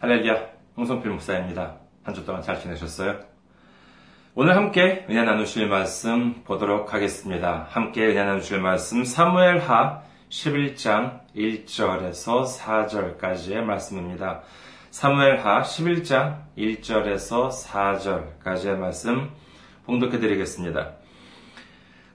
할렐루야, 홍성필 목사입니다. 한 주 동안 잘 지내셨어요? 오늘 함께 은혜 나누실 말씀 보도록 하겠습니다. 함께 은혜 나누실 말씀 사무엘하 11장 1절에서 4절까지의 말씀입니다. 사무엘하 11장 1절에서 4절까지의 말씀 봉독해 드리겠습니다.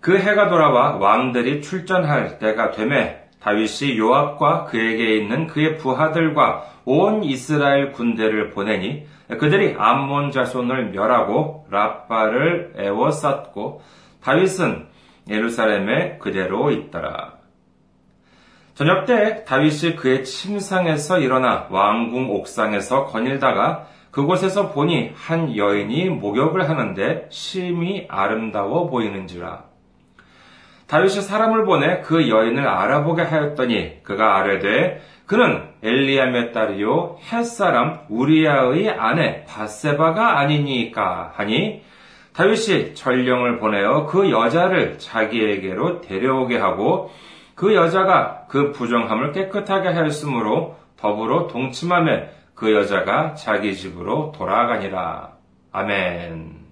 그 해가 돌아와 왕들이 출전할 때가 되매 다윗이 요압과 그에게 있는 그의 부하들과 온 이스라엘 군대를 보내니 그들이 암몬 자손을 멸하고 라빠를 애워쌌고 다윗은 예루살렘에 그대로 있더라. 저녁 때 다윗이 그의 침상에서 일어나 왕궁 옥상에서 거닐다가 그곳에서 보니 한 여인이 목욕을 하는데 심히 아름다워 보이는지라. 다윗이 사람을 보내 그 여인을 알아보게 하였더니 그가 아뢰되 그는 엘리암의 딸이요 햇사람 우리야의 아내 바세바가 아니니까 하니 다윗이 전령을 보내어 그 여자를 자기에게로 데려오게 하고 그 여자가 그 부정함을 깨끗하게 하였으므로 더불어 동침함에 그 여자가 자기 집으로 돌아가니라. 아멘.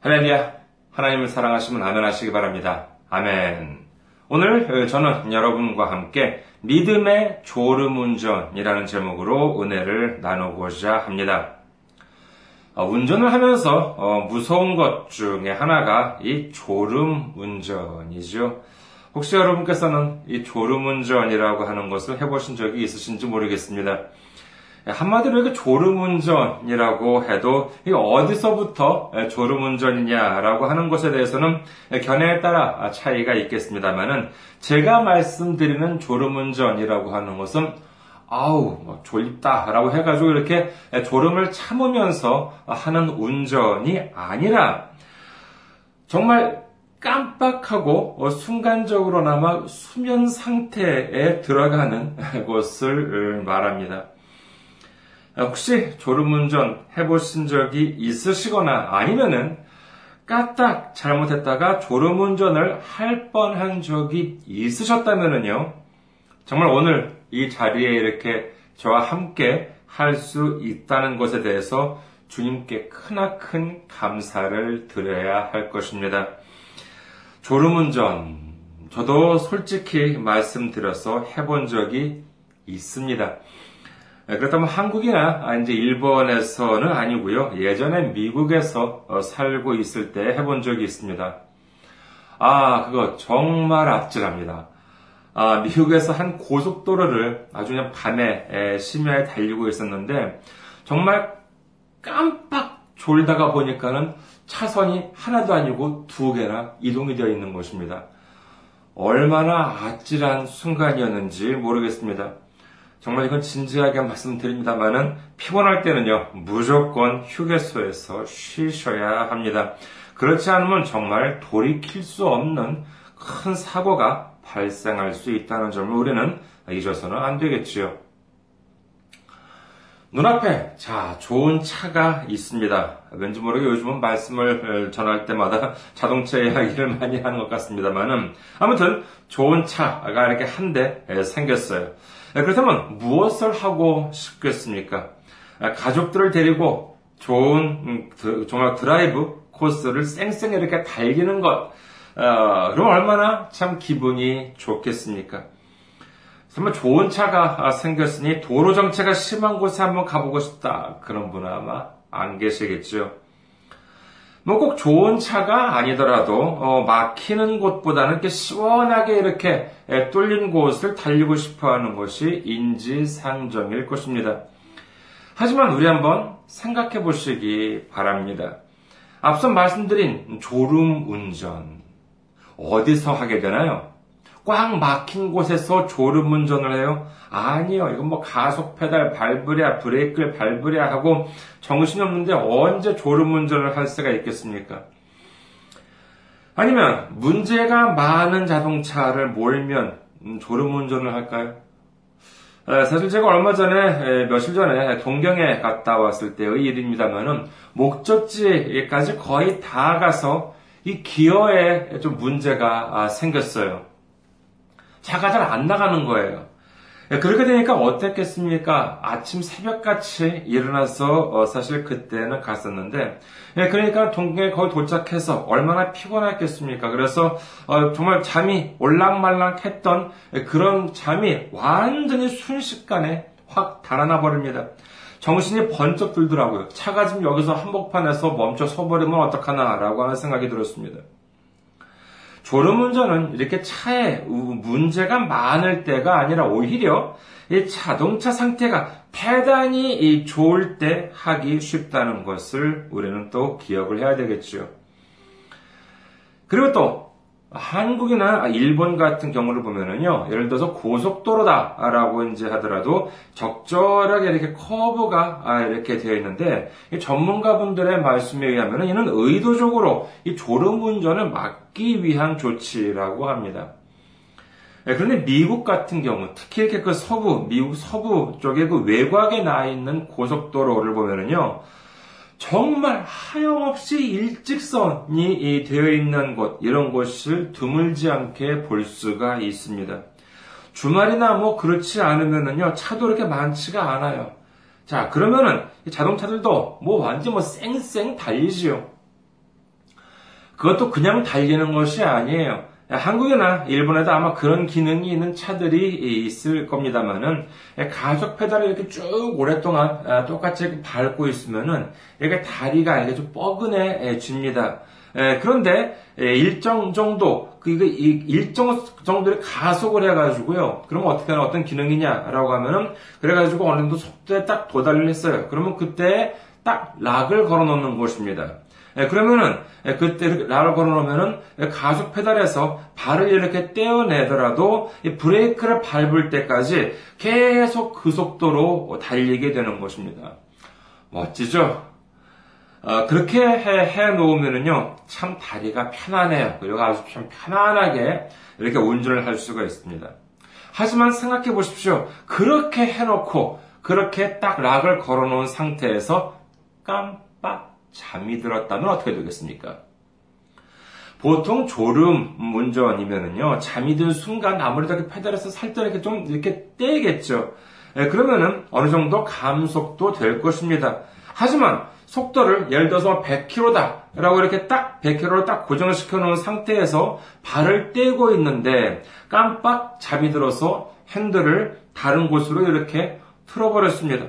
할렐루야. 하나님을 사랑하시면 아멘 하시기 바랍니다. 아멘. 오늘 저는 여러분과 함께 믿음의 졸음운전이라는 제목으로 은혜를 나누고자 합니다. 운전을 하면서 무서운 것 중에 하나가 이 졸음운전이죠. 혹시 여러분께서는 이 졸음운전이라고 하는 것을 해보신 적이 있으신지 모르겠습니다. 한마디로 이게 졸음운전이라고 해도 이게 어디서부터 졸음운전이냐라고 하는 것에 대해서는 견해에 따라 차이가 있겠습니다만은 제가 말씀드리는 졸음운전이라고 하는 것은 아우 뭐 졸립다라고 해가지고 이렇게 졸음을 참으면서 하는 운전이 아니라 정말 깜빡하고 순간적으로나마 수면 상태에 들어가는 것을 말합니다. 혹시 졸음운전 해보신 적이 있으시거나 아니면은 까딱 잘못했다가 졸음운전을 할 뻔한 적이 있으셨다면은요, 정말 오늘 이 자리에 이렇게 저와 함께 할 수 있다는 것에 대해서 주님께 크나큰 감사를 드려야 할 것입니다. 졸음운전, 저도 솔직히 말씀드려서 해본 적이 있습니다. 그렇다면 한국이나 이제 일본에서는 아니고요. 예전에 미국에서 살고 있을 때 해본 적이 있습니다. 아, 그거 정말 아찔합니다. 아, 미국에서 한 고속도로를 아주 그냥 밤에 심야에 달리고 있었는데 정말 깜빡 졸다가 보니까는 차선이 하나도 아니고 두 개나 이동이 되어 있는 것입니다. 얼마나 아찔한 순간이었는지 모르겠습니다. 정말 이건 진지하게 말씀드립니다만은 피곤할 때는요 무조건 휴게소에서 쉬셔야 합니다. 그렇지 않으면 정말 돌이킬 수 없는 큰 사고가 발생할 수 있다는 점을 우리는 잊어서는 안 되겠지요. 눈앞에 자 좋은 차가 있습니다. 왠지 모르게 요즘은 말씀을 전할 때마다 자동차 이야기를 많이 하는 것 같습니다만은 아무튼 좋은 차가 이렇게 한 대 생겼어요. 그렇다면 무엇을 하고 싶겠습니까? 가족들을 데리고 좋은 정말 드라이브 코스를 쌩쌩 이렇게 달리는 것. 그럼 얼마나 참 기분이 좋겠습니까? 정말 좋은 차가 생겼으니 도로 정체가 심한 곳에 한번 가보고 싶다. 그런 분은 아마 안 계시겠죠. 뭐 꼭 좋은 차가 아니더라도 어, 막히는 곳보다는 이렇게 시원하게 이렇게 뚫린 곳을 달리고 싶어하는 것이 인지상정일 것입니다. 하지만 우리 한번 생각해 보시기 바랍니다. 앞서 말씀드린 졸음 운전 어디서 하게 되나요? 꽉 막힌 곳에서 졸음 운전을 해요? 아니요. 이건 뭐 가속 페달 밟으랴, 브레이크를 밟으랴 하고 정신이 없는데 언제 졸음 운전을 할 수가 있겠습니까? 아니면 문제가 많은 자동차를 몰면 졸음 운전을 할까요? 사실 제가 얼마 전에 며칠 전에 동경에 갔다 왔을 때의 일입니다만은 목적지까지 거의 다 가서 이 기어에 좀 문제가 생겼어요. 차가 잘 안 나가는 거예요. 예, 그렇게 되니까 어땠겠습니까? 아침 새벽같이 일어나서 어, 사실 그때는 갔었는데 예, 그러니까 동경에 거의 도착해서 얼마나 피곤했겠습니까? 그래서 어, 정말 잠이 올랑말랑했던 그런 잠이 완전히 순식간에 확 달아나 버립니다. 정신이 번쩍 들더라고요. 차가 지금 여기서 한복판에서 멈춰 서버리면 어떡하나라고 하는 생각이 들었습니다. 졸음 운전은 이렇게 차에 문제가 많을 때가 아니라 오히려 이 자동차 상태가 대단히 좋을 때 하기 쉽다는 것을 우리는 또 기억을 해야 되겠죠. 그리고 또 한국이나 일본 같은 경우를 보면은요, 예를 들어서 고속도로다라고 이제 하더라도 적절하게 이렇게 커브가 아, 이렇게 되어 있는데 전문가분들의 말씀에 의하면 이는 의도적으로 이 졸음 운전을 막기 위한 조치라고 합니다. 예, 그런데 미국 같은 경우, 특히 이렇게 그 서부, 미국 서부 쪽에 그 외곽에 나 있는 고속도로를 보면은요, 정말 하염없이 일직선이 되어 있는 곳, 이런 곳을 드물지 않게 볼 수가 있습니다. 주말이나 뭐 그렇지 않으면은요, 차도 이렇게 많지가 않아요. 자, 그러면은 자동차들도 뭐 완전 뭐 쌩쌩 달리지요. 그것도 그냥 달리는 것이 아니에요. 한국이나 일본에도 아마 그런 기능이 있는 차들이 있을 겁니다만은 가속 페달을 이렇게 쭉 오랫동안 아, 똑같이 밟고 있으면은 이게 다리가 이게 좀 뻐근해집니다. 그런데 일정 정도 그 일정 정도의 가속을 해가지고요. 그러면 어떻게 하는 어떤 기능이냐라고 하면은 그래가지고 어느 정도 속도에 딱 도달을 했어요. 그러면 그때 딱 락을 걸어놓는 것입니다. 예, 그러면은 예, 그때 라를 걸어놓으면은 가속 페달에서 발을 이렇게 떼어내더라도 브레이크를 밟을 때까지 계속 그 속도로 달리게 되는 것입니다. 멋지죠? 어, 그렇게 해, 해 놓으면은요, 참 다리가 편안해요. 그리고 아주 참 편안하게 이렇게 운전을 할 수가 있습니다. 하지만 생각해 보십시오. 그렇게 해놓고, 그렇게 딱 락을 걸어 놓은 상태에서 깜빡 잠이 들었다면 어떻게 되겠습니까? 보통 졸음 운전이면은요, 잠이 든 순간 아무래도 페달에서 살짝 이렇게 좀 이렇게 떼겠죠. 예, 그러면은 어느 정도 감속도 될 것입니다. 하지만 속도를 예를 들어서 100km다 라고 이렇게 딱 100km를 딱 고정시켜 놓은 상태에서 발을 떼고 있는데 깜빡 잠이 들어서 핸들을 다른 곳으로 이렇게 틀어버렸습니다.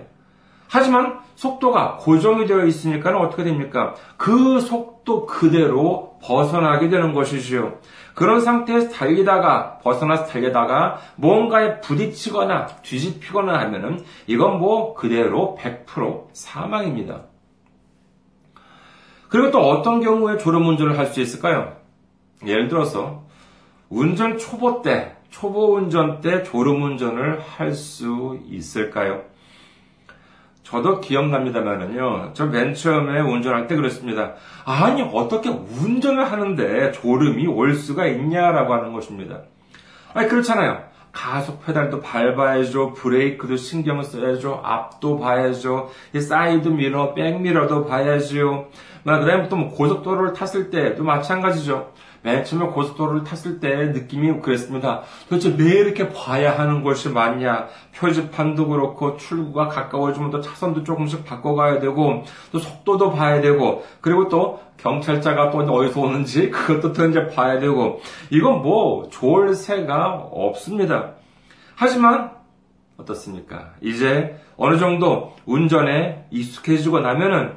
하지만 속도가 고정이 되어 있으니까 어떻게 됩니까? 그 속도 그대로 벗어나게 되는 것이지요. 그런 상태에서 달리다가 벗어나서 달리다가 뭔가에 부딪히거나 뒤집히거나 하면은 이건 뭐 그대로 100% 사망입니다. 그리고 또 어떤 경우에 졸음운전을 할 수 있을까요? 예를 들어서 운전 초보 때, 초보 운전 때 졸음운전을 할 수 있을까요? 저도 기억납니다만은요, 저 맨 처음에 운전할 때 그랬습니다. 아니, 어떻게 운전을 하는데 졸음이 올 수가 있냐라고 하는 것입니다. 아니, 그렇잖아요. 가속 페달도 밟아야죠. 브레이크도 신경 써야죠. 앞도 봐야죠. 사이드 미러, 백미러도 봐야죠. 그다음에 또 뭐 고속도로를 탔을 때도 마찬가지죠. 맨 처음에 고속도로를 탔을 때 느낌이 그랬습니다. 도대체 왜 이렇게 봐야 하는 것이 맞냐? 표지판도 그렇고 출구가 가까워지면 또 차선도 조금씩 바꿔가야 되고 또 속도도 봐야 되고 그리고 또 경찰차가 또 어디서 오는지 그것도 또 이제 봐야 되고 이건 뭐 좋을 새가 없습니다. 하지만 어떻습니까? 이제 어느 정도 운전에 익숙해지고 나면은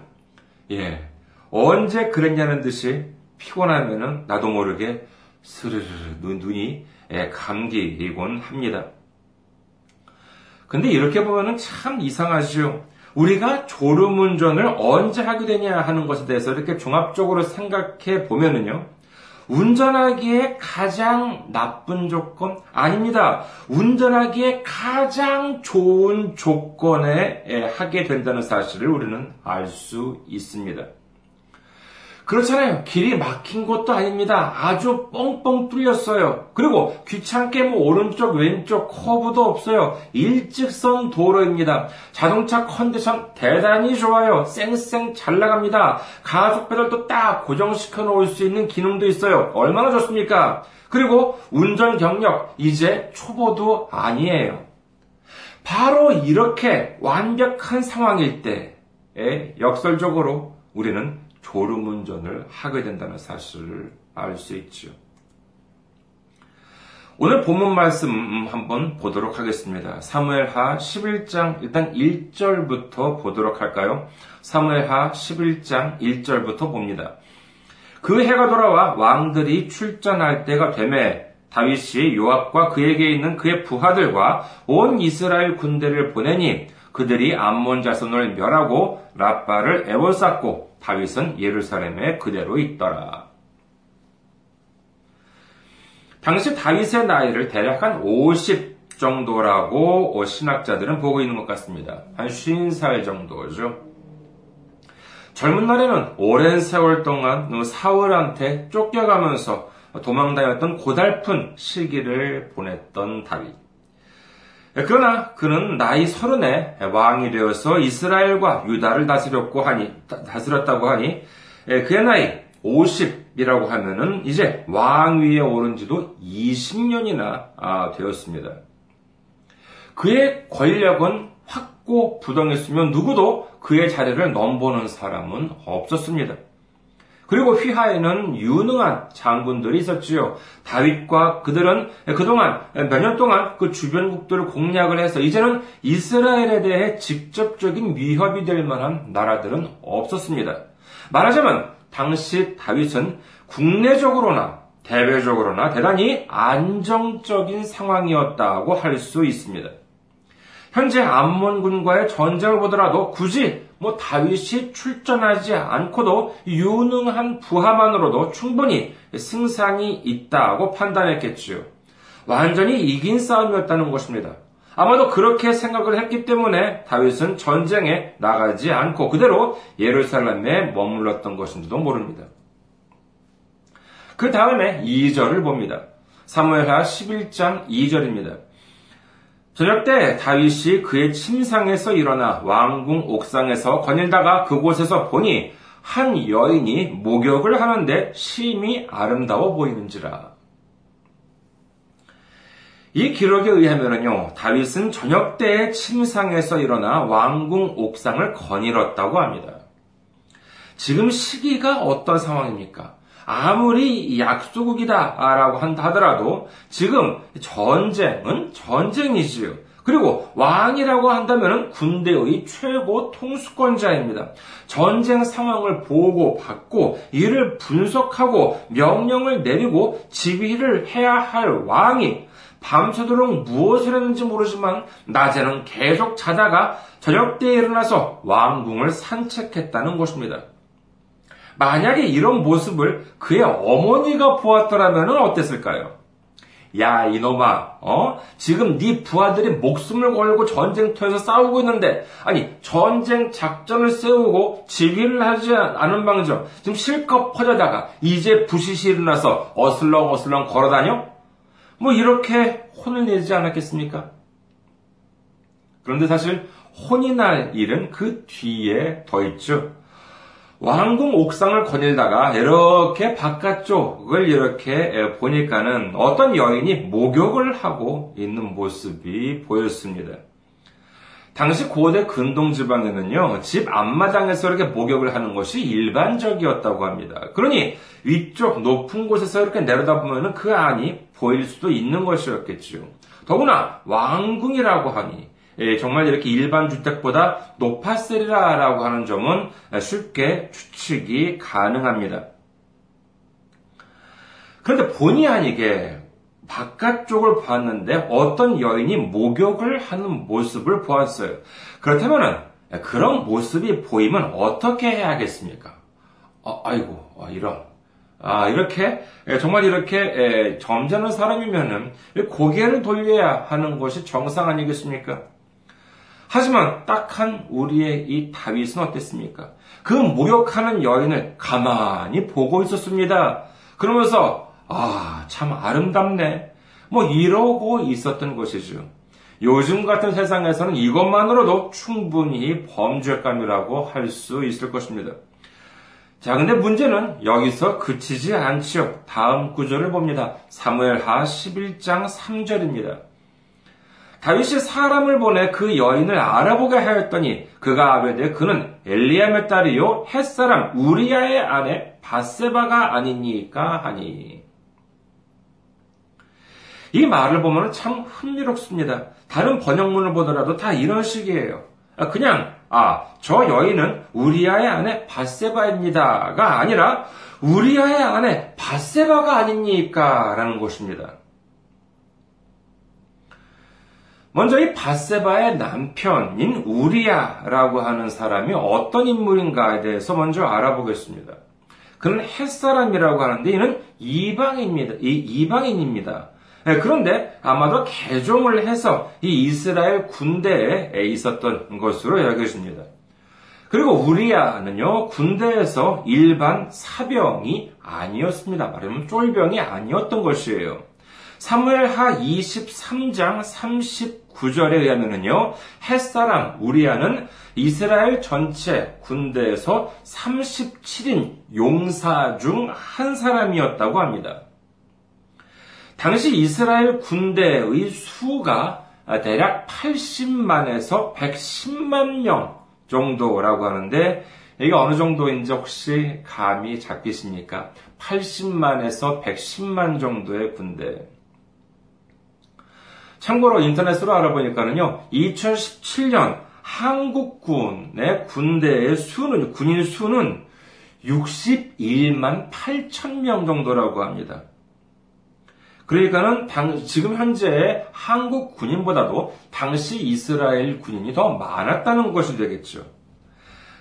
예 언제 그랬냐는 듯이 피곤하면은 나도 모르게 스르르 눈이 예, 감기곤 합니다. 근데 이렇게 보면은 참 이상하죠. 우리가 졸음운전을 언제 하게 되냐 하는 것에 대해서 이렇게 종합적으로 생각해 보면은요. 운전하기에 가장 나쁜 조건? 아닙니다. 운전하기에 가장 좋은 조건에 예, 하게 된다는 사실을 우리는 알 수 있습니다. 그렇잖아요. 길이 막힌 것도 아닙니다. 아주 뻥뻥 뚫렸어요. 그리고 귀찮게 뭐 오른쪽 왼쪽 커브도 없어요. 일직선 도로입니다. 자동차 컨디션 대단히 좋아요. 쌩쌩 잘 나갑니다. 가속 페달도 딱 고정시켜 놓을 수 있는 기능도 있어요. 얼마나 좋습니까? 그리고 운전 경력 이제 초보도 아니에요. 바로 이렇게 완벽한 상황일 때에 역설적으로 우리는 졸음운전을 하게 된다는 사실을 알 수 있죠. 오늘 본문 말씀 한번 보도록 하겠습니다. 사무엘하 11장 일단 1절부터 보도록 할까요? 사무엘하 11장 1절부터 봅니다. 그 해가 돌아와 왕들이 출전할 때가 되매 다윗이 요압과 그에게 있는 그의 부하들과 온 이스라엘 군대를 보내니 그들이 암몬 자손을 멸하고 라빠를 애워쌌고 다윗은 예루살렘에 그대로 있더라. 당시 다윗의 나이를 대략 한 50 정도라고 신학자들은 보고 있는 것 같습니다. 한 50살 정도죠. 젊은 날에는 오랜 세월 동안 사울한테 쫓겨가면서 도망다녔던 고달픈 시기를 보냈던 다윗. 그러나 그는 나이 서른에 왕이 되어서 이스라엘과 유다를 다스렸고 하니, 다스렸다고 하니, 그의 나이 50이라고 하면은 이제 왕위에 오른 지도 20년이나 아, 되었습니다. 그의 권력은 확고 부동했으면 누구도 그의 자리를 넘보는 사람은 없었습니다. 그리고 휘하에는 유능한 장군들이 있었지요. 다윗과 그들은 그동안 몇 년 동안 그 주변국들을 공략을 해서 이제는 이스라엘에 대해 직접적인 위협이 될 만한 나라들은 없었습니다. 말하자면 당시 다윗은 국내적으로나 대외적으로나 대단히 안정적인 상황이었다고 할 수 있습니다. 현재 암몬군과의 전쟁을 보더라도 굳이 뭐 다윗이 출전하지 않고도 유능한 부하만으로도 충분히 승산이 있다고 판단했겠지요. 완전히 이긴 싸움이었다는 것입니다. 아마도 그렇게 생각을 했기 때문에 다윗은 전쟁에 나가지 않고 그대로 예루살렘에 머물렀던 것인지도 모릅니다. 그 다음에 2절을 봅니다. 사무엘하 11장 2절입니다. 저녁 때 다윗이 그의 침상에서 일어나 왕궁 옥상에서 거닐다가 그곳에서 보니 한 여인이 목욕을 하는데 심히 아름다워 보이는지라. 이 기록에 의하면요, 다윗은 저녁 때에 침상에서 일어나 왕궁 옥상을 거닐었다고 합니다. 지금 시기가 어떤 상황입니까? 아무리 약소국이다라고 하더라도 지금 전쟁은 전쟁이지요. 그리고 왕이라고 한다면 군대의 최고 통수권자입니다. 전쟁 상황을 보고 받고 이를 분석하고 명령을 내리고 지휘를 해야 할 왕이 밤새도록 무엇을 했는지 모르지만 낮에는 계속 자다가 저녁 때에 일어나서 왕궁을 산책했다는 것입니다. 만약에 이런 모습을 그의 어머니가 보았더라면 어땠을까요? 야, 이놈아, 어? 지금 네 부하들이 목숨을 걸고 전쟁터에서 싸우고 있는데, 아니, 전쟁 작전을 세우고 지휘를 하지 않은 방정, 지금 실컷 퍼져다가, 이제 부시시 일어나서 어슬렁 어슬렁 걸어다녀? 뭐, 이렇게 혼을 내지 않았겠습니까? 그런데 사실, 혼이 날 일은 그 뒤에 더 있죠. 왕궁 옥상을 거닐다가 이렇게 바깥쪽을 이렇게 보니까는 어떤 여인이 목욕을 하고 있는 모습이 보였습니다. 당시 고대 근동 지방에는요, 집 앞마당에서 이렇게 목욕을 하는 것이 일반적이었다고 합니다. 그러니 위쪽 높은 곳에서 이렇게 내려다보면 그 안이 보일 수도 있는 것이었겠지요. 더구나 왕궁이라고 하니 예, 정말 이렇게 일반 주택보다 높았으리라라고 하는 점은 쉽게 추측이 가능합니다. 그런데 본의 아니게 바깥쪽을 보았는데 어떤 여인이 목욕을 하는 모습을 보았어요. 그렇다면 그런 모습이 보이면 어떻게 해야겠습니까? 어, 아이고, 어, 이런. 아, 이렇게, 정말 이렇게, 점잖은 사람이면은 고개를 돌려야 하는 것이 정상 아니겠습니까? 하지만 딱한 우리의 이 다윗은 어땠습니까? 그 모욕하는 여인을 가만히 보고 있었습니다. 그러면서 아, 참 아름답네. 뭐 이러고 있었던 것이죠. 요즘 같은 세상에서는 이것만으로도 충분히 범죄감이라고 할 수 있을 것입니다. 자, 근데 문제는 여기서 그치지 않지요. 다음 구절을 봅니다. 사무엘하 11장 3절입니다. 다윗이 사람을 보내 그 여인을 알아보게 하였더니 그가 아뢰되 그는 엘리암의 딸이요 햇사람 우리아의 아내 바세바가 아니니까 하니 이 말을 보면 참 흥미롭습니다. 다른 번역문을 보더라도 다 이런 식이에요. 아, 그냥 아, 저 여인은 우리아의 아내 바세바입니다가 아니라 우리아의 아내 바세바가 아닙니까? 라는 것입니다. 먼저 이 바세바의 남편인 우리아라고 하는 사람이 어떤 인물인가에 대해서 먼저 알아보겠습니다. 그는 햇사람이라고 하는데 이는 이방입니다. 이 이방인입니다. 네, 그런데 아마도 개종을 해서 이 이스라엘 군대에 있었던 것으로 여겨집니다. 그리고 우리아는요, 군대에서 일반 사병이 아니었습니다. 말하면 쫄병이 아니었던 것이에요. 사무엘하 23장 39절에 의하면요, 햇사람 우리아는 이스라엘 전체 군대에서 37인 용사 중 한 사람이었다고 합니다. 당시 이스라엘 군대의 수가 대략 80만에서 110만 명 정도라고 하는데 이게 어느 정도인지 혹시 감이 잡히십니까? 80만에서 110만 정도의 군대. 참고로 인터넷으로 알아보니까는요, 2017년 한국군의 군대의 수는, 군인 수는 61만 8천 명 정도라고 합니다. 그러니까는 당, 지금 현재 한국 군인보다도 당시 이스라엘 군인이 더 많았다는 것이 되겠죠.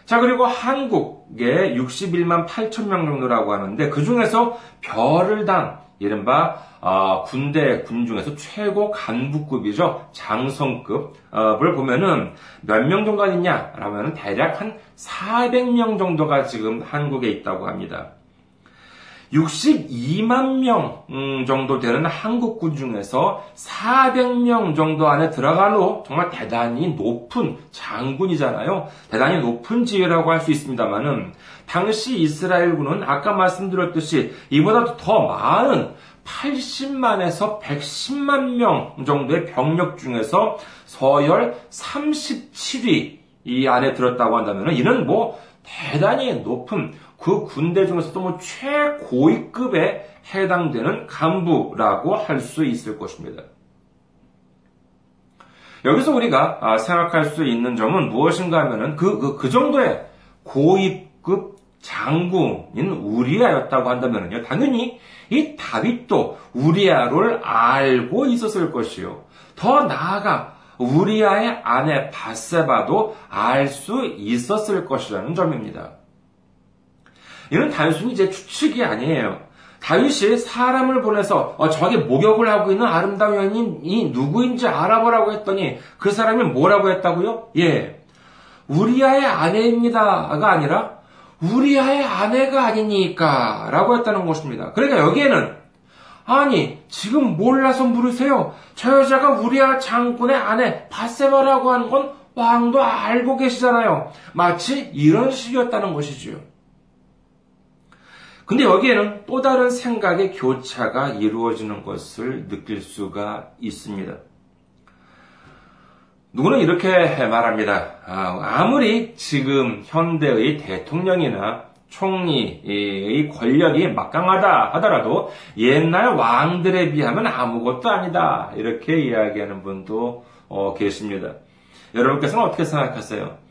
자, 그리고 한국의 61만 8천 명 정도라고 하는데 그 중에서 별을 단 이른바 어, 군대 군 중에서 최고 간부급이죠 장성급을 보면은 몇 명 정도가 있냐라면 대략 한 400명 정도가 지금 한국에 있다고 합니다. 62만 명 음, 정도 되는 한국군 중에서 400명 정도 안에 들어가도 정말 대단히 높은 장군이잖아요. 대단히 높은 지위라고 할 수 있습니다만은 당시 이스라엘군은 아까 말씀드렸듯이 이보다 더 많은 80만에서 110만 명 정도의 병력 중에서 서열 37위 이 안에 들었다고 한다면 이는 뭐 대단히 높은 그 군대 중에서도 뭐 최고위급에 해당되는 간부라고 할 수 있을 것입니다. 여기서 우리가 아, 생각할 수 있는 점은 무엇인가 하면은 그, 그, 그 정도의 고위급 장군인 우리아였다고 한다면요. 당연히 이 다윗도 우리아를 알고 있었을 것이요. 더 나아가 우리아의 아내 바세바도 알 수 있었을 것이라는 점입니다. 이는 단순히 제 추측이 아니에요. 다윗이 사람을 보내서 어, 저기 목욕을 하고 있는 아름다운 여인이 누구인지 알아보라고 했더니 그 사람이 뭐라고 했다고요? 예. 우리아의 아내입니다가 아니라 우리아의 아내가 아니니까 라고 했다는 것입니다. 그러니까 여기에는 아니 지금 몰라서 물으세요. 저 여자가 우리아 장군의 아내 바세바라고 하는 건 왕도 알고 계시잖아요. 마치 이런 식이었다는 것이지요. 근데 여기에는 또 다른 생각의 교차가 이루어지는 것을 느낄 수가 있습니다. 누구는 이렇게 말합니다. 아, 무리 지금 현대의 대통령이나 총리의 권력이 막강하다 하더라도 옛날 왕들에 비하면 아무것도 아니다. 이렇게 이야기하는 분도 어, 계십니다. 여러분께서는 어떻게 생각하세요?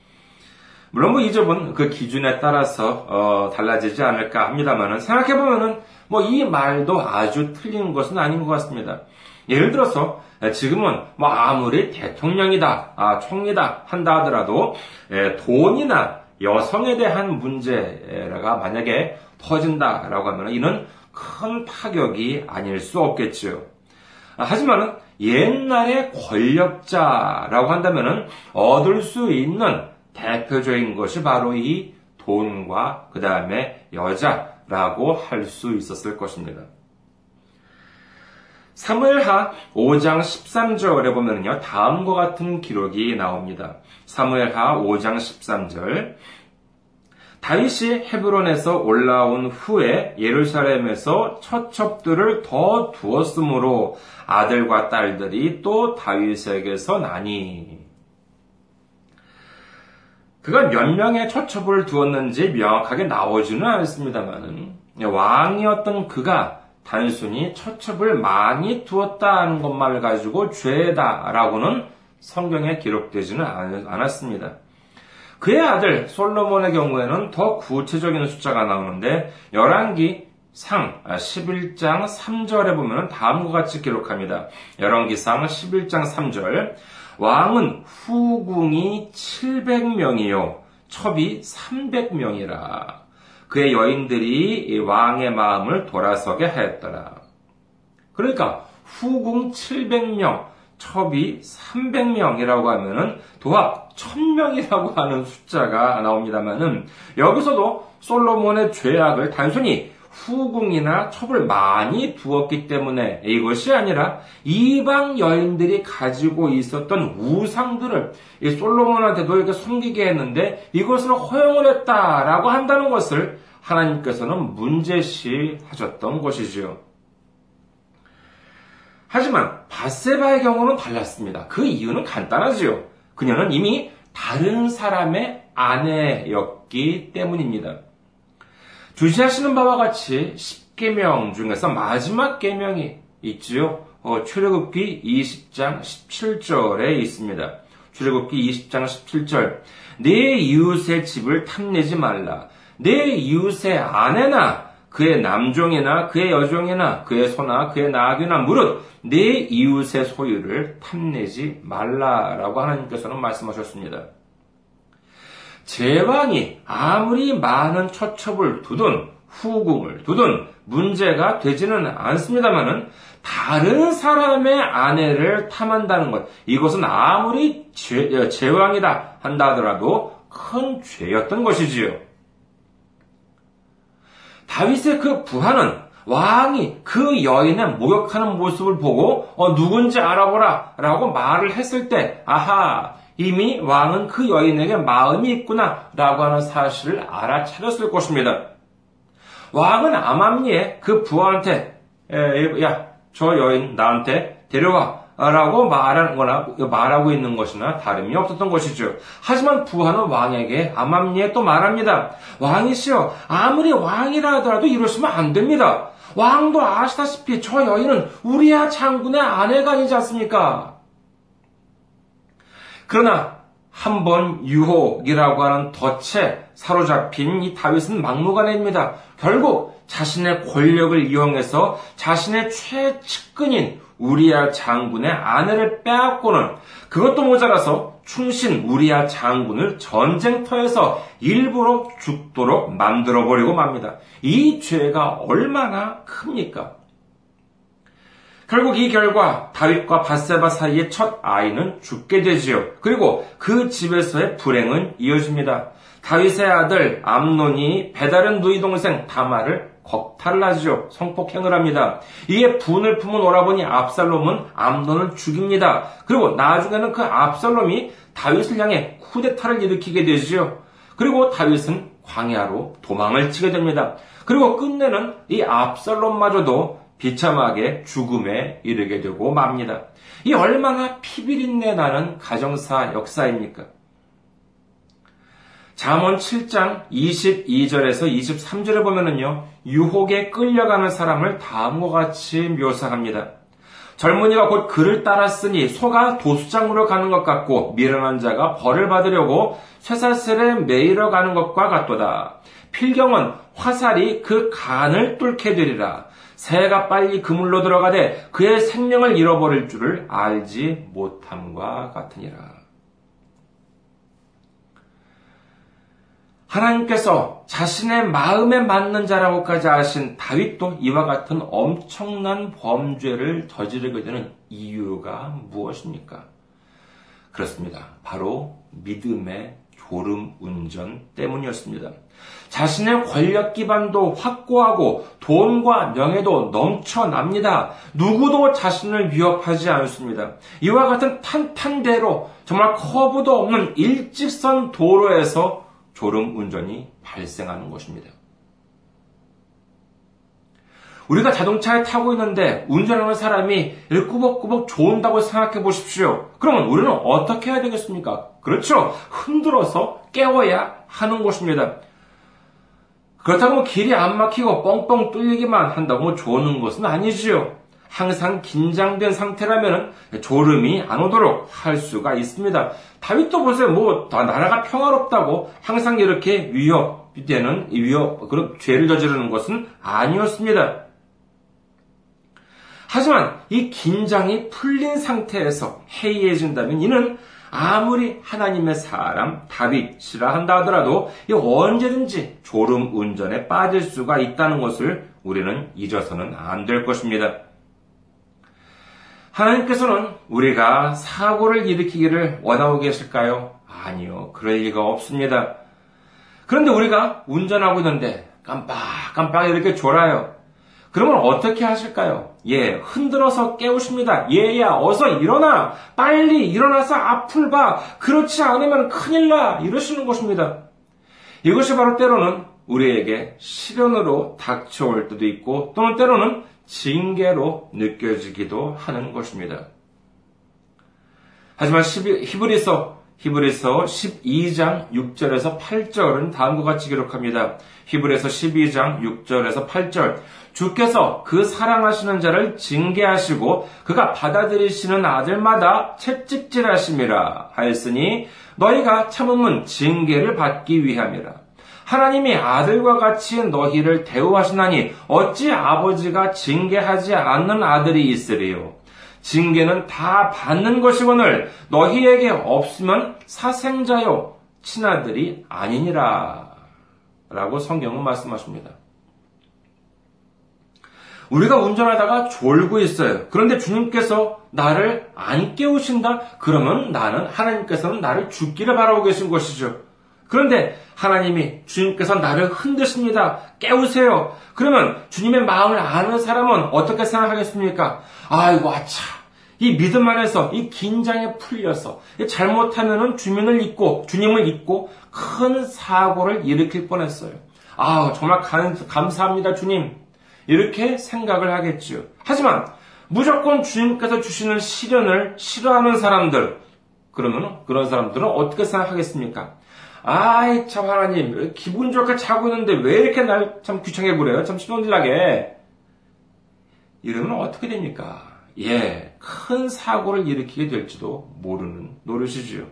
물론 뭐 이 점은 그 기준에 따라서 어, 달라지지 않을까 합니다만은 생각해 보면은 뭐 이 말도 아주 틀린 것은 아닌 것 같습니다. 예를 들어서 지금은 뭐 아무리 대통령이다, 아, 총리다 한다 하더라도 예, 돈이나 여성에 대한 문제가 만약에 터진다라고 하면 이는 큰 타격이 아닐 수 없겠죠. 아, 하지만은 옛날의 권력자라고 한다면은 얻을 수 있는 대표적인 것이 바로 이 돈과 그 다음에 여자라고 할 수 있었을 것입니다. 사무엘하 5장 13절에 보면요. 다음과 같은 기록이 나옵니다. 사무엘하 5장 13절. 다윗이 헤브론에서 올라온 후에 예루살렘에서 처첩들을 더 두었으므로 아들과 딸들이 또 다윗에게서 나니. 그가 몇 명의 처첩을 두었는지 명확하게 나오지는 않습니다만은 왕이었던 그가 단순히 처첩을 많이 두었다는 것만 가지고 죄다라고는 성경에 기록되지는 않았습니다. 그의 아들 솔로몬의 경우에는 더 구체적인 숫자가 나오는데 열왕기 상 11장 3절에 보면 다음과 같이 기록합니다. 열왕기상 11장 3절 왕은 후궁이 700명이요 첩이 300명이라 그의 여인들이 왕의 마음을 돌아서게 하였더라. 그러니까 후궁 700명, 첩이 300명이라고 하면은 도합 1000명이라고 하는 숫자가 나옵니다만은 여기서도 솔로몬의 죄악을 단순히 후궁이나 첩을 많이 두었기 때문에 이것이 아니라 이방 여인들이 가지고 있었던 우상들을 이 솔로몬한테도 이렇게 숨기게 했는데 이것을 허용을 했다라고 한다는 것을 하나님께서는 문제시 하셨던 것이지요. 하지만 바세바의 경우는 달랐습니다. 그 이유는 간단하지요. 그녀는 이미 다른 사람의 아내였기 때문입니다. 주시하시는 바와 같이 10계명 중에서 마지막 계명이 있지요. 어, 출애굽기 20장 17절에 있습니다. 출애굽기 20장 17절 내 이웃의 집을 탐내지 말라. 내 이웃의 아내나 그의 남종이나 그의 여종이나 그의 소나 그의 나귀나 무릇 내 이웃의 소유를 탐내지 말라라고 하나님께서는 말씀하셨습니다. 제왕이 아무리 많은 처첩을 두든 후궁을 두든 문제가 되지는 않습니다만은 다른 사람의 아내를 탐한다는 것 이것은 아무리 제, 제왕이다 한다 하더라도 큰 죄였던 것이지요. 다윗의 그 부하는 왕이 그 여인의 모욕하는 모습을 보고 어, 누군지 알아보라 라고 말을 했을 때 아하 이미 왕은 그 여인에게 마음이 있구나 라고 하는 사실을 알아차렸을 것입니다. 왕은 아맘리에 그 부하한테 야 저 여인 나한테 데려와 라고 말하거나 말하고 있는 것이나 다름이 없었던 것이죠. 하지만 부하는 왕에게 아맘리에 또 말합니다. 왕이시여 아무리 왕이라 하더라도 이러시면 안 됩니다. 왕도 아시다시피 저 여인은 우리야 장군의 아내가 아니지 않습니까? 그러나 한 번 유혹이라고 하는 덫에 사로잡힌 이 다윗은 막무가내입니다. 결국 자신의 권력을 이용해서 자신의 최측근인 우리야 장군의 아내를 빼앗고는 그것도 모자라서 충신 우리야 장군을 전쟁터에서 일부러 죽도록 만들어버리고 맙니다. 이 죄가 얼마나 큽니까? 결국 이 결과 다윗과 바세바 사이의 첫 아이는 죽게 되지요. 그리고 그 집에서의 불행은 이어집니다. 다윗의 아들 암논이 배다른 누이 동생 다마를 하죠. 성폭행을 합니다. 이에 분을 품은 오라버니 압살롬은 암논을 죽입니다. 그리고 나중에는 그 압살롬이 다윗을 향해 쿠데타를 일으키게 되죠. 그리고 다윗은 광야로 도망을 치게 됩니다. 그리고 끝내는 이 압살롬마저도 비참하게 죽음에 이르게 되고 맙니다. 이 얼마나 피비린내 나는 가정사 역사입니까? 잠언 7장 22절에서 23절에 보면은요, 유혹에 끌려가는 사람을 다음과 같이 묘사합니다. 젊은이가 곧 그를 따랐으니 소가 도수장으로 가는 것 같고 미련한 자가 벌을 받으려고 쇠사슬에 매이러 가는 것과 같도다. 필경은 화살이 그 간을 뚫게 되리라. 새가 빨리 그물로 들어가되 그의 생명을 잃어버릴 줄을 알지 못함과 같으니라. 하나님께서 자신의 마음에 맞는 자라고까지 하신 다윗도 이와 같은 엄청난 범죄를 저지르게 되는 이유가 무엇입니까? 그렇습니다. 바로 믿음의 졸음 운전 때문이었습니다. 자신의 권력 기반도 확고하고 돈과 명예도 넘쳐납니다. 누구도 자신을 위협하지 않습니다. 이와 같은 탄탄대로 정말 커브도 없는 일직선 도로에서 졸음 운전이 발생하는 것입니다. 우리가 자동차에 타고 있는데 운전하는 사람이 꾸벅꾸벅 좋은다고 생각해 보십시오. 그러면 우리는 어떻게 해야 되겠습니까? 그렇죠. 흔들어서 깨워야 하는 것입니다. 그렇다고 뭐 길이 안 막히고 뻥뻥 뚫리기만 한다고 좋은 것은 아니지요. 항상 긴장된 상태라면 졸음이 안 오도록 할 수가 있습니다. 다윗도 보세요. 뭐 나라가 평화롭다고 항상 이렇게 위협되는 위협 그런 죄를 저지르는 것은 아니었습니다. 하지만 이 긴장이 풀린 상태에서 해이해진다면 이는 아무리 하나님의 사람 다윗이라 한다 하더라도 언제든지 졸음 운전에 빠질 수가 있다는 것을 우리는 잊어서는 안 될 것입니다. 하나님께서는 우리가 사고를 일으키기를 원하고 계실까요? 아니요. 그럴 리가 없습니다. 그런데 우리가 운전하고 있는데 깜빡깜빡 이렇게 졸아요. 그러면 어떻게 하실까요? 예, 흔들어서 깨우십니다. 얘야, 어서 일어나! 빨리 일어나서 앞을 봐! 그렇지 않으면 큰일 나! 이러시는 것입니다. 이것이 바로 때로는 우리에게 시련으로 닥쳐올 때도 있고, 또는 때로는 징계로 느껴지기도 하는 것입니다. 하지만 히브리서 히브리서 12장 6절에서 8절은 다음과 같이 기록합니다. 히브리서 12장 6절에서 8절 주께서 그 사랑하시는 자를 징계하시고 그가 받아들이시는 아들마다 채찍질하심이라 하였으니 너희가 참음은 징계를 받기 위함이라. 하나님이 아들과 같이 너희를 대우하시나니 어찌 아버지가 징계하지 않는 아들이 있으리요. 징계는 다 받는 것이거늘 너희에게 없으면 사생자요 친아들이 아니니라. 라고 성경은 말씀하십니다. 우리가 운전하다가 졸고 있어요. 그런데 주님께서 나를 안 깨우신다? 그러면 나는, 하나님께서는 나를 죽기를 바라고 계신 것이죠. 그런데 하나님이 주님께서 나를 흔드십니다. 깨우세요. 그러면 주님의 마음을 아는 사람은 어떻게 생각하겠습니까? 아이고, 아차. 이 믿음 안에서 이 긴장에 풀려서 잘못하면은 주민을 잊고 주님을 잊고 큰 사고를 일으킬 뻔했어요. 아, 정말 감사합니다, 주님. 이렇게 생각을 하겠지요. 하지만 무조건 주님께서 주시는 시련을 싫어하는 사람들, 그러면 그런 사람들은 어떻게 생각하겠습니까? 아이, 참, 하나님, 기분 좋게 자고 있는데 왜 이렇게 날 참 귀찮게 부려요? 참 신혼질나게. 이러면 어떻게 됩니까? 예, 큰 사고를 일으키게 될지도 모르는 노릇이지요.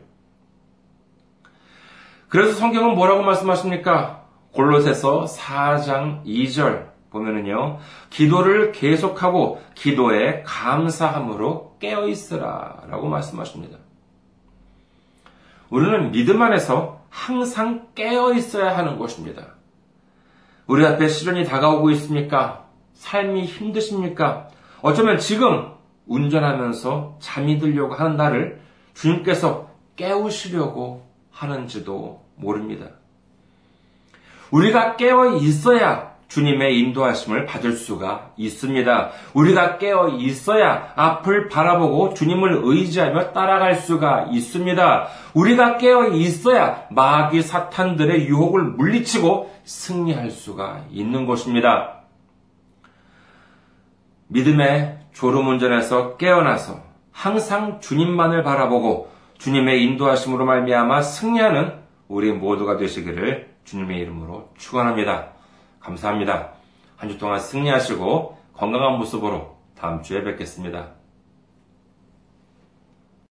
그래서 성경은 뭐라고 말씀하십니까? 골로새서 4장 2절. 보면은요, 기도를 계속하고 기도에 감사함으로 깨어 있으라 라고 말씀하십니다. 우리는 믿음 안에서 항상 깨어 있어야 하는 것입니다. 우리 앞에 시련이 다가오고 있습니까? 삶이 힘드십니까? 어쩌면 지금 운전하면서 잠이 들려고 하는 나를 주님께서 깨우시려고 하는지도 모릅니다. 우리가 깨어 있어야 주님의 인도하심을 받을 수가 있습니다. 우리가 깨어 있어야 앞을 바라보고 주님을 의지하며 따라갈 수가 있습니다. 우리가 깨어 있어야 마귀 사탄들의 유혹을 물리치고 승리할 수가 있는 것입니다. 믿음의 졸음운전에서 깨어나서 항상 주님만을 바라보고 주님의 인도하심으로 말미암아 승리하는 우리 모두가 되시기를 주님의 이름으로 축원합니다. 감사합니다. 한 주 동안 승리하시고 건강한 모습으로 다음 주에 뵙겠습니다.